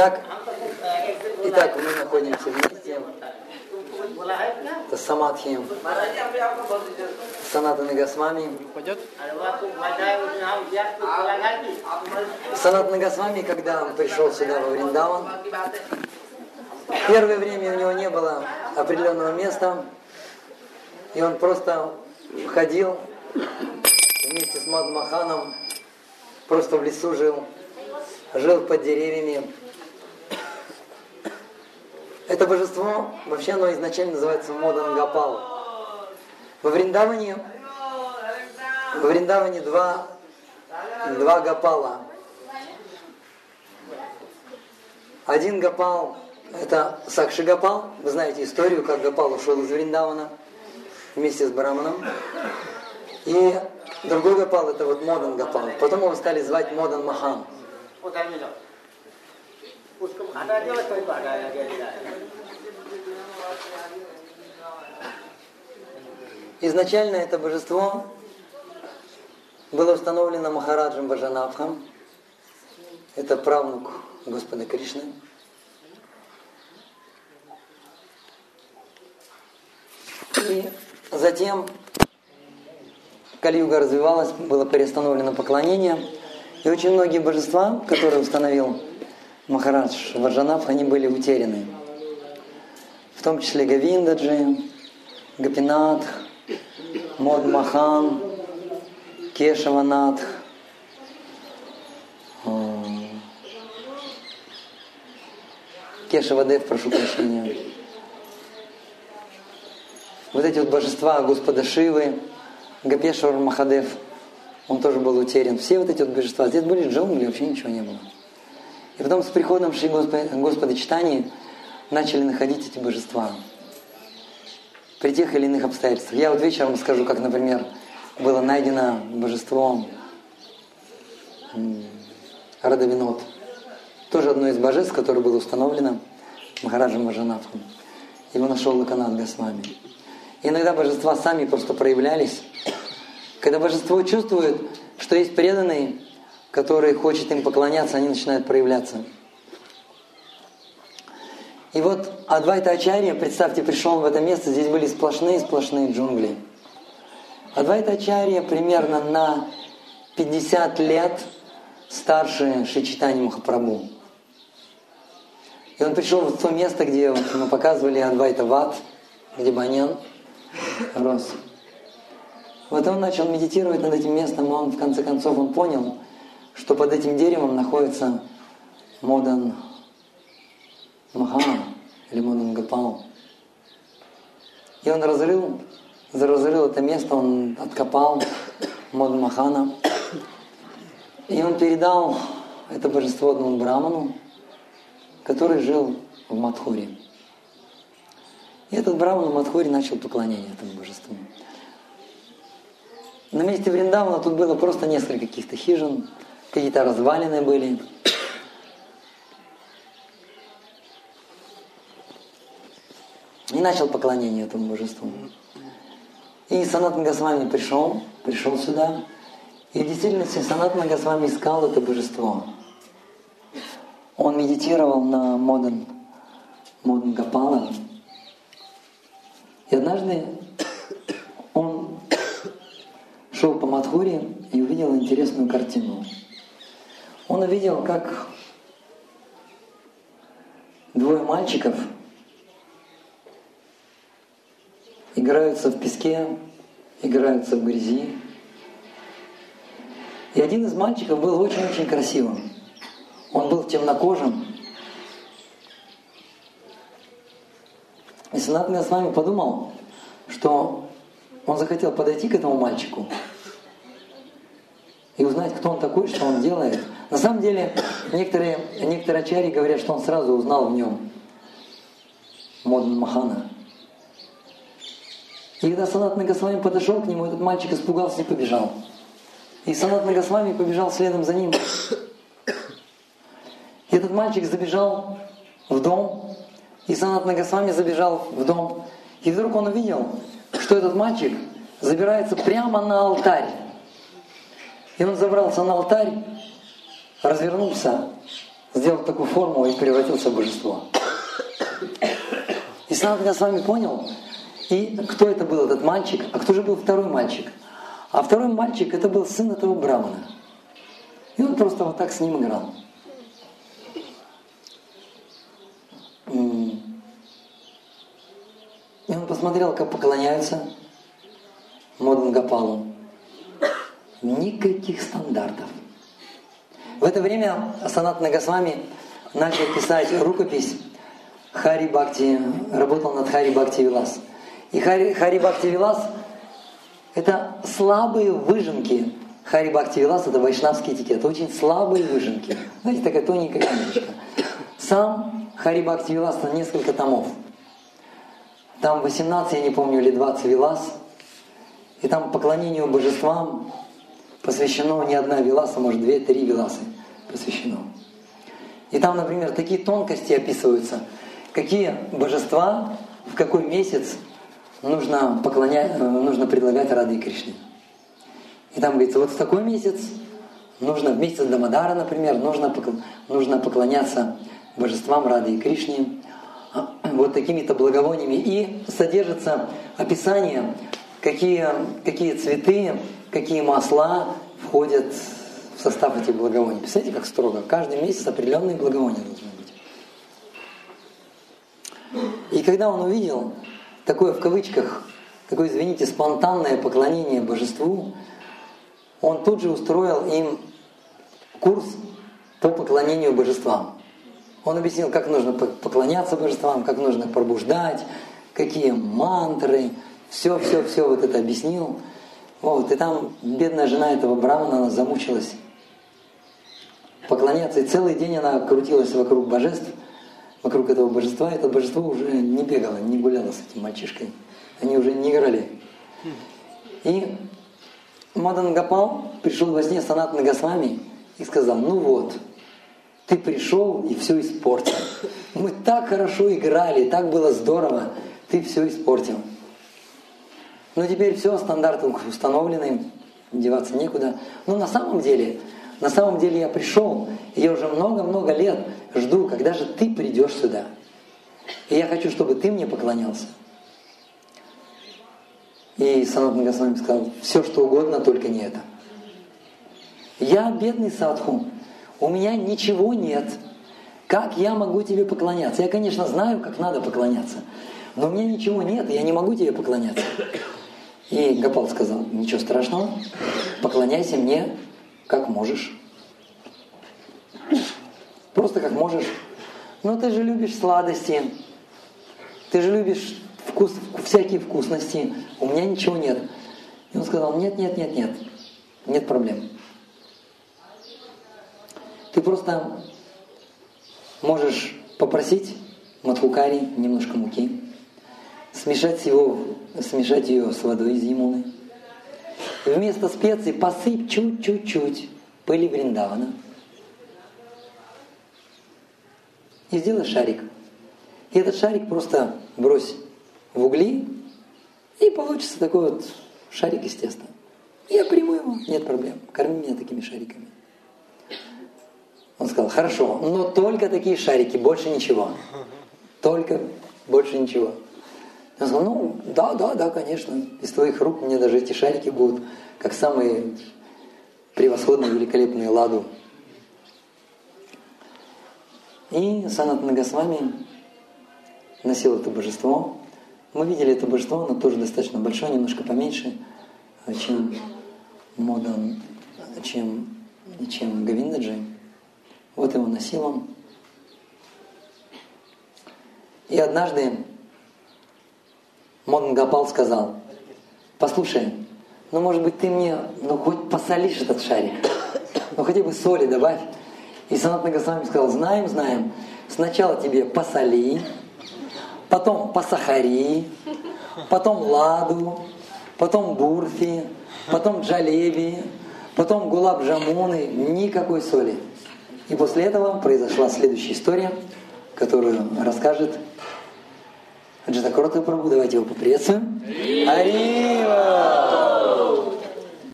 Итак, итак, мы находимся вместе. Это Самадхи. Санатана Госвами. Санатана Госвами, когда он пришел сюда во Вриндаван, первое время у него не было определенного места, и он просто ходил вместе с Мадмаханом, просто в лесу жил, жил под деревьями. Это божество, вообще оно изначально называется Модан Гапал. Во Вриндаване, во Вриндаване два, два Гапала. Один Гапал – это Сакши Гапал. Вы знаете историю, как Гапал ушел из Вриндавана вместе с Браманом. И другой Гапал – это вот Модан Гапал. Потом его стали звать Модан Махан. उसको हटा दिया कोई को हटाया गया Изначально это божество было установлено Махараджем Баджанабхом. Это правнук Господа Кришны. И затем Калиюга развивалась, было перестановлено поклонение. И очень многие божества, которые установил Махарадж Ваджанабх, они были утеряны. В том числе Гавиндаджи, Гапинатх, Мод Махан, Кешаванатх, Кешавадев, прошу прощения. Вот эти вот божества Господа Шивы, Гапешвар Махадев, он тоже был утерян. Все вот эти вот божества. Здесь были джунгли, вообще ничего не было. И потом с приходом Шри Господа, Господа Читания начали находить эти божества при тех или иных обстоятельствах. Я вот вечером скажу, как, например, было найдено божество Радавинот. Тоже одно из божеств, которое было установлено Махараджем Маджанатхом. Его нашел Лаканат Госвами. И иногда божества сами просто проявлялись. Когда божество чувствует, что есть преданный, который хочет им поклоняться, они начинают проявляться. И вот Адвайта Ачарья, представьте, пришел в это место, здесь были сплошные-сплошные джунгли. Адвайта Ачарья примерно на 50 лет старше Шичитани Махапрабху. И он пришел в то место, где мы показывали Адвайта Ват, где Банян рос. Вот он начал медитировать над этим местом, и он в конце концов он понял, что под этим деревом находится Модан Махан или Модан Гапал. И он разрыл, разрыл это место, он откопал Модан Махана. И он передал это божество одному браману, который жил в Мадхуре. И этот браман в Мадхуре начал поклонение этому божеству. На месте Вриндавана тут было просто несколько каких-то хижин, какие-то развалины были. И начал поклонение этому божеству. И Санат Госвами пришел, пришел сюда. И в действительности Санат Госвами искал это божество. Он медитировал на Модан, Модан Гапала. И однажды он шел по Мадхуре и увидел интересную картину. Он увидел, как двое мальчиков играются в песке, играются в грязи. И один из мальчиков был очень-очень красивым. Он был темнокожим. И Санат с вами подумал, что он захотел подойти к этому мальчику и узнать, кто он такой, что он делает. На самом деле, некоторые, некоторые ачари говорят, что он сразу узнал в нем Модан Махана. И когда Санат Нагасвами подошел к нему, этот мальчик испугался и побежал. И Санат Нагасвами побежал следом за ним. И этот мальчик забежал в дом, и Санат Нагасвами забежал в дом. И вдруг он увидел, что этот мальчик забирается прямо на алтарь. И он забрался на алтарь, развернулся сделал такую форму и превратился в божество. И Санатана с вами понял, и кто это был, этот мальчик, а кто же был второй мальчик? А второй мальчик это был сын этого брамана. И он просто вот так с ним играл. И он посмотрел, как поклоняются Модангапалу. Никаких стандартов. В это время Санат Нагасвами начал писать рукопись Хари Бхакти, работал над Хари Бхакти Вилас. И Хари, Хари Бхакти Вилас – это слабые выжимки. Хари Бхакти Вилас – это вайшнавский этикет, очень слабые выжимки. Знаете, такая тоненькая книжечка. Сам Хари Бхакти Вилас несколько томов. Там 18, я не помню, или 20 Вилас. И там поклонению божествам посвящено не одна Виласа, может две-три Виласы посвящено. И там, например, такие тонкости описываются, какие божества в какой месяц нужно, поклонять, э, нужно предлагать Рады и Кришне. И там говорится, вот в такой месяц нужно, в месяц Дамадара, например, нужно, нужно поклоняться божествам Рады и Кришне вот такими-то благовониями. И содержится описание, какие, какие цветы, какие масла входят в состав этих благовоний. Представляете, как строго? Каждый месяц определенные благовония должны быть. И когда он увидел такое в кавычках, такое, извините, спонтанное поклонение божеству, он тут же устроил им курс по поклонению божествам. Он объяснил, как нужно поклоняться божествам, как нужно пробуждать, какие мантры, все-все-все вот это объяснил. Вот, и там бедная жена этого брамана, она замучилась поклоняться. И целый день она крутилась вокруг божеств, вокруг этого божества. Это божество уже не бегало, не гуляло с этим мальчишкой. Они уже не играли. И Мадан Гапал пришел во сне Санат Нагасвами и сказал, ну вот, ты пришел и все испортил. Мы так хорошо играли, так было здорово, ты все испортил. Но теперь все, стандарты установлены, деваться некуда. Но на самом деле, на самом деле я пришел, и я уже много-много лет жду, когда же ты придешь сюда. И я хочу, чтобы ты мне поклонялся. И Санат Нагасвами сказал, все что угодно, только не это. Я бедный садху, у меня ничего нет. Как я могу тебе поклоняться? Я, конечно, знаю, как надо поклоняться, но у меня ничего нет, и я не могу тебе поклоняться. И Гапал сказал, ничего страшного, поклоняйся мне, как можешь. Просто как можешь. Но ты же любишь сладости, ты же любишь вкус, всякие вкусности, у меня ничего нет. И он сказал, нет, нет, нет, нет, нет проблем. Ты просто можешь попросить Мадхукари немножко муки, смешать, его, смешать ее с водой из Ямуны. Вместо специй посыпь чуть-чуть-чуть пыли Вриндавана. И сделай шарик. И этот шарик просто брось в угли, и получится такой вот шарик из теста. Я приму его, нет проблем. Корми меня такими шариками. Он сказал, хорошо, но только такие шарики, больше ничего. Только больше ничего. Я сказал, ну, да, да, да, конечно. Из твоих рук мне даже эти шарики будут как самые превосходные, великолепные ладу. И Санат Нагасвами носил это божество. Мы видели это божество, оно тоже достаточно большое, немножко поменьше, чем Модан, чем, чем Гавиндаджи. Вот его носил он. И однажды Монгапал сказал, послушай, ну может быть ты мне, ну хоть посолишь этот шарик, ну хотя бы соли добавь. И Санат Нагасвами сказал, знаем, знаем, сначала тебе посоли, потом посахари, потом ладу, потом бурфи, потом джалеби, потом гулаб джамуны, никакой соли. И после этого произошла следующая история, которую расскажет Джатакрота Прабу. Давайте его поприветствуем. Арива!